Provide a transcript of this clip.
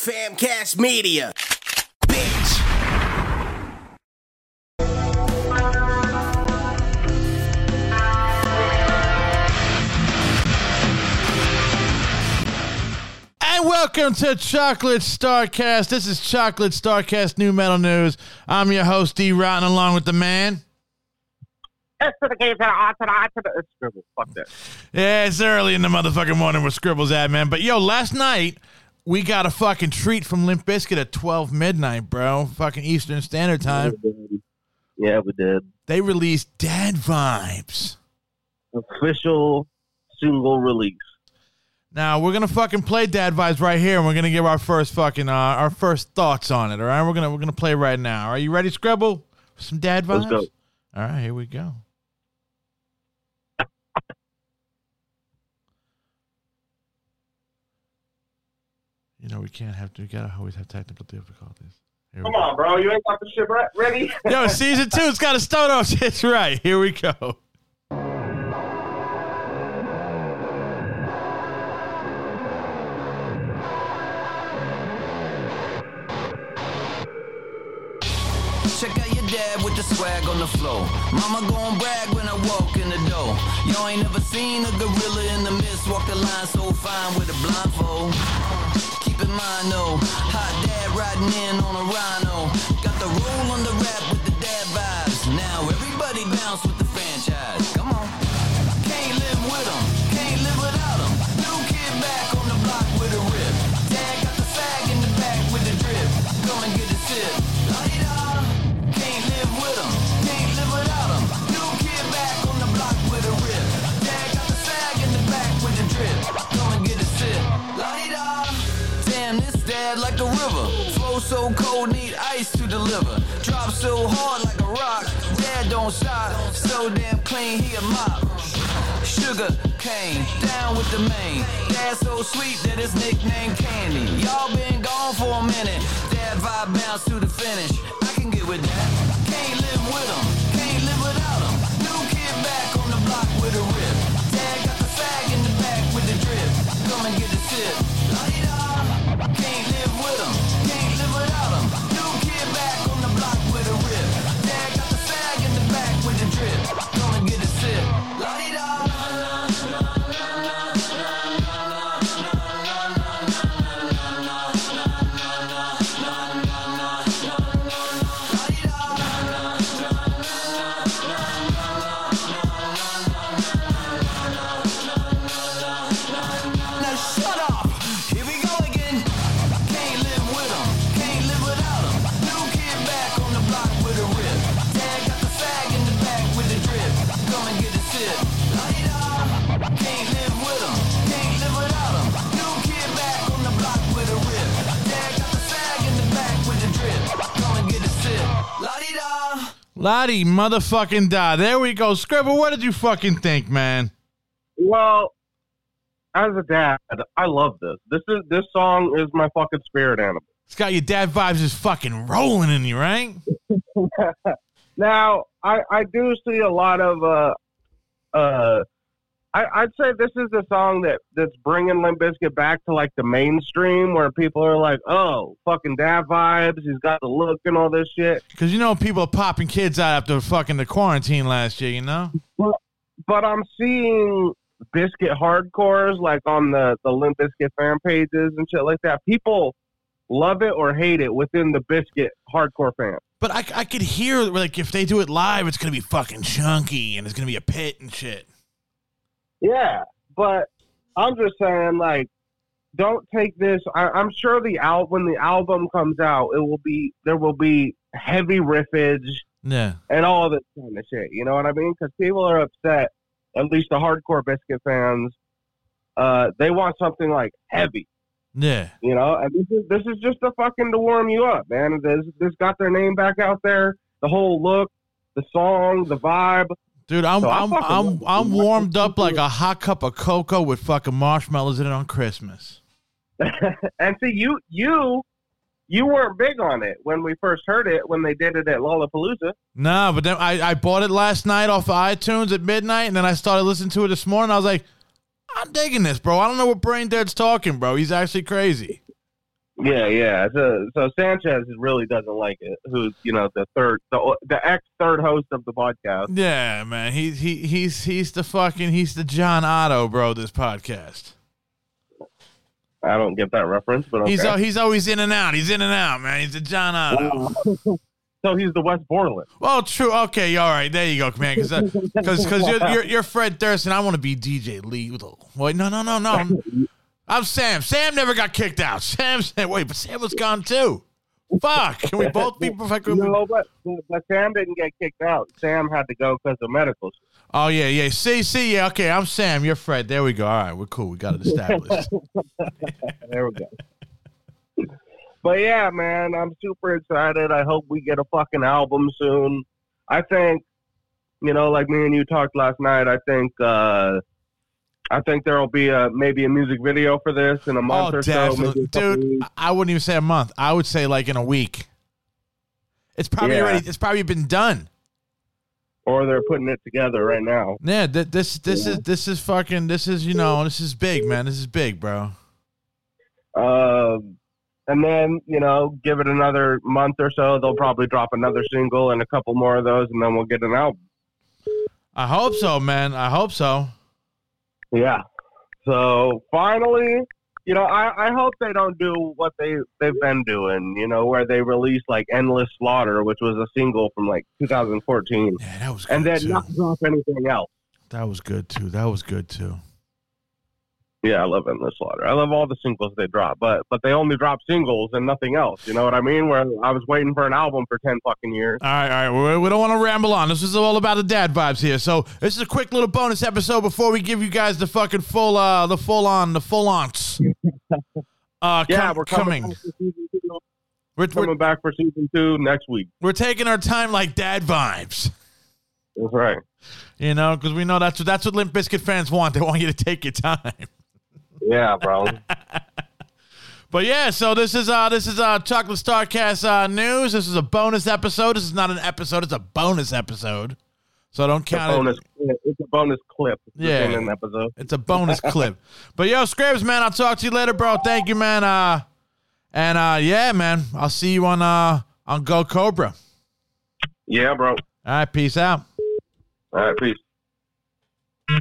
Famcast Media. Bitch. And welcome to Chocolate Starcast. This is Chocolate Starcast Nu-Metal News. I'm your host, Dee Rotten, along with the man. S to the K to the R to the I to the it's Skribbal. Fuck that. Yeah, it's early in the motherfucking morning where Skribbal's at, man. But yo, last night we got a fucking treat from Limp Bizkit at 12 midnight, bro. Fucking Eastern Standard Time. Yeah, we did. They released Dad Vibes. Official single release. Now we're gonna fucking play Dad Vibes right here, and we're gonna give our first fucking uh, our first thoughts on it. All right, we're gonna we're gonna play right now. Are you ready, Skribbal? Some Dad Vibes. Let's go. All right, here we go. You know we can't have to. We gotta always have technical difficulties. Here Come on, bro. You ain't got the shit right, ready? Yo, season two, it's got to start off shit's right. Here we go. Check out your dad with the swag on the floor. Mama gon' brag when I walk in the door. Y'all ain't never seen a gorilla in the mist walk the line so fine with a blindfold. Mind though, hot dad riding in on a rhino. Got the roll on the rap with the dad vibes. Now everybody bounce with the franchise. Come on. This dad like a river. Flow so cold, need ice to deliver. Drop so hard like a rock. Dad don't stop. So damn clean, he a mop. Sugar cane, down with the main. Dad so sweet that his nickname Candy. Y'all been gone for a minute. Dad vibe bounce to the finish. I can get with that. Can't live with him, can't live without him. New kid back on the block with a Lottie motherfucking da. There we go. Skribbal, what did you fucking think, man? well, as a dad, I love this. This is this song is my fucking spirit animal. It's got your dad vibes just fucking rolling in you, right? Now, I I do see a lot of uh uh. I, I'd say this is the song that, that's bringing Limp Bizkit back to like the mainstream, where people are like, "Oh, fucking dad vibes." He's got the look and all this shit. Because you know people are popping kids out after fucking the quarantine last year, you know? but I'm seeing Bizkit hardcores like on the the Limp Bizkit fan pages and shit like that. People love it or hate it within the Bizkit hardcore fan. But I, I could hear, like, if they do it live, it's going to be fucking chunky and it's going to be a pit and shit. Yeah, but I'm just saying, like, don't take this. I, I'm sure the al- when the album comes out, it will be there will be heavy riffage Yeah. and all this kind of shit. You know what I mean? Because people are upset. At least the hardcore Bizkit fans, uh, they want something like heavy. Yeah. You know, and this is this is just a fucking to warm you up, man. This this got their name back out there. The whole look, the song, the vibe. Dude, I'm So I I'm I'm. I'm warmed up like a hot cup of cocoa with fucking marshmallows in it on Christmas. and see, you you you weren't big on it when we first heard it when they did it at Lollapalooza. Nah, but then I, I bought it last night off of iTunes at midnight, and then I started listening to it this morning. I was like, I'm digging this, bro. I don't know what Brain Dead's talking, bro. He's actually crazy. Yeah, yeah. So, so Sanchez really doesn't like it. Who's you know the third, the the ex third host of the podcast. Yeah, man. He's he he's he's the fucking he's the John Otto, bro. This podcast. I don't get that reference, but okay. He's he's always in and out. He's in and out, man. He's the John Otto. so he's the Wes Borland. Well, true. Okay, all right. There you go, man. Because because uh, you're, you're you're Fred Durst, and I want to be DJ Lethal. Wait, no, no, no, no. I'm, Sam. Sam never got kicked out. Sam said, wait, but Sam was gone too. Fuck. Can we both be perfect? No, but, but Sam didn't get kicked out. Sam had to go because of medical. shit. Oh yeah, yeah. See, see, yeah. Okay, I'm Sam. You're Fred. There we go. All right, we're cool. We got it established. There we go. but yeah, man, I'm super excited. I hope we get a fucking album soon. I think, you know, like me and you talked last night. I think, uh, I think there will be a maybe a music video for this in a month oh, or so. definitely, couple dude. I wouldn't even say a month. I would say like in a week. It's probably Yeah. already. It's probably been done. Or they're putting it together right now. Yeah. Th- this this is this is fucking. This is you know. This is big, man. This is big, bro. Um, and then you know, give it another month or so. They'll probably drop another single and a couple more of those, and then we'll get an album. I hope so, man. I hope so. Yeah. So finally, you know, I, I hope they don't do what they they've been doing. You know, where they release like "Endless Slaughter," which was a single from like 2014, Yeah, that was good and then too. not drop anything else. That was good too. That was good too. Yeah, I love "Endless Slaughter." I love all the singles they drop, but but they only drop singles and nothing else. You know what I mean? Where I was waiting for an album for ten fucking years. All right, all right. We, we don't want to ramble on. This is all about the dad vibes here. So this is a quick little bonus episode before we give you guys the fucking full, uh, the full on, the full ons. Uh, Yeah, com- we're coming. coming. Back for season two. We're, Coming we're, back for season two next week. we're taking our time like dad vibes. That's right. You know, because we know that's what that's what Limp Bizkit fans want. They want you to take your time. Yeah, bro. But yeah, so this is uh this is uh Chocolate Starcast uh news. This is a bonus episode. This is not an episode. It's a bonus episode. So don't It's a count it. It's a bonus clip. It's Yeah. an episode. It's a bonus clip. But yo, Scribs, man, I'll talk to you later, bro. Thank you, man. Uh and uh yeah, man. I'll see you on uh on Go Cobra. Yeah, bro. All right, peace out. All right, peace.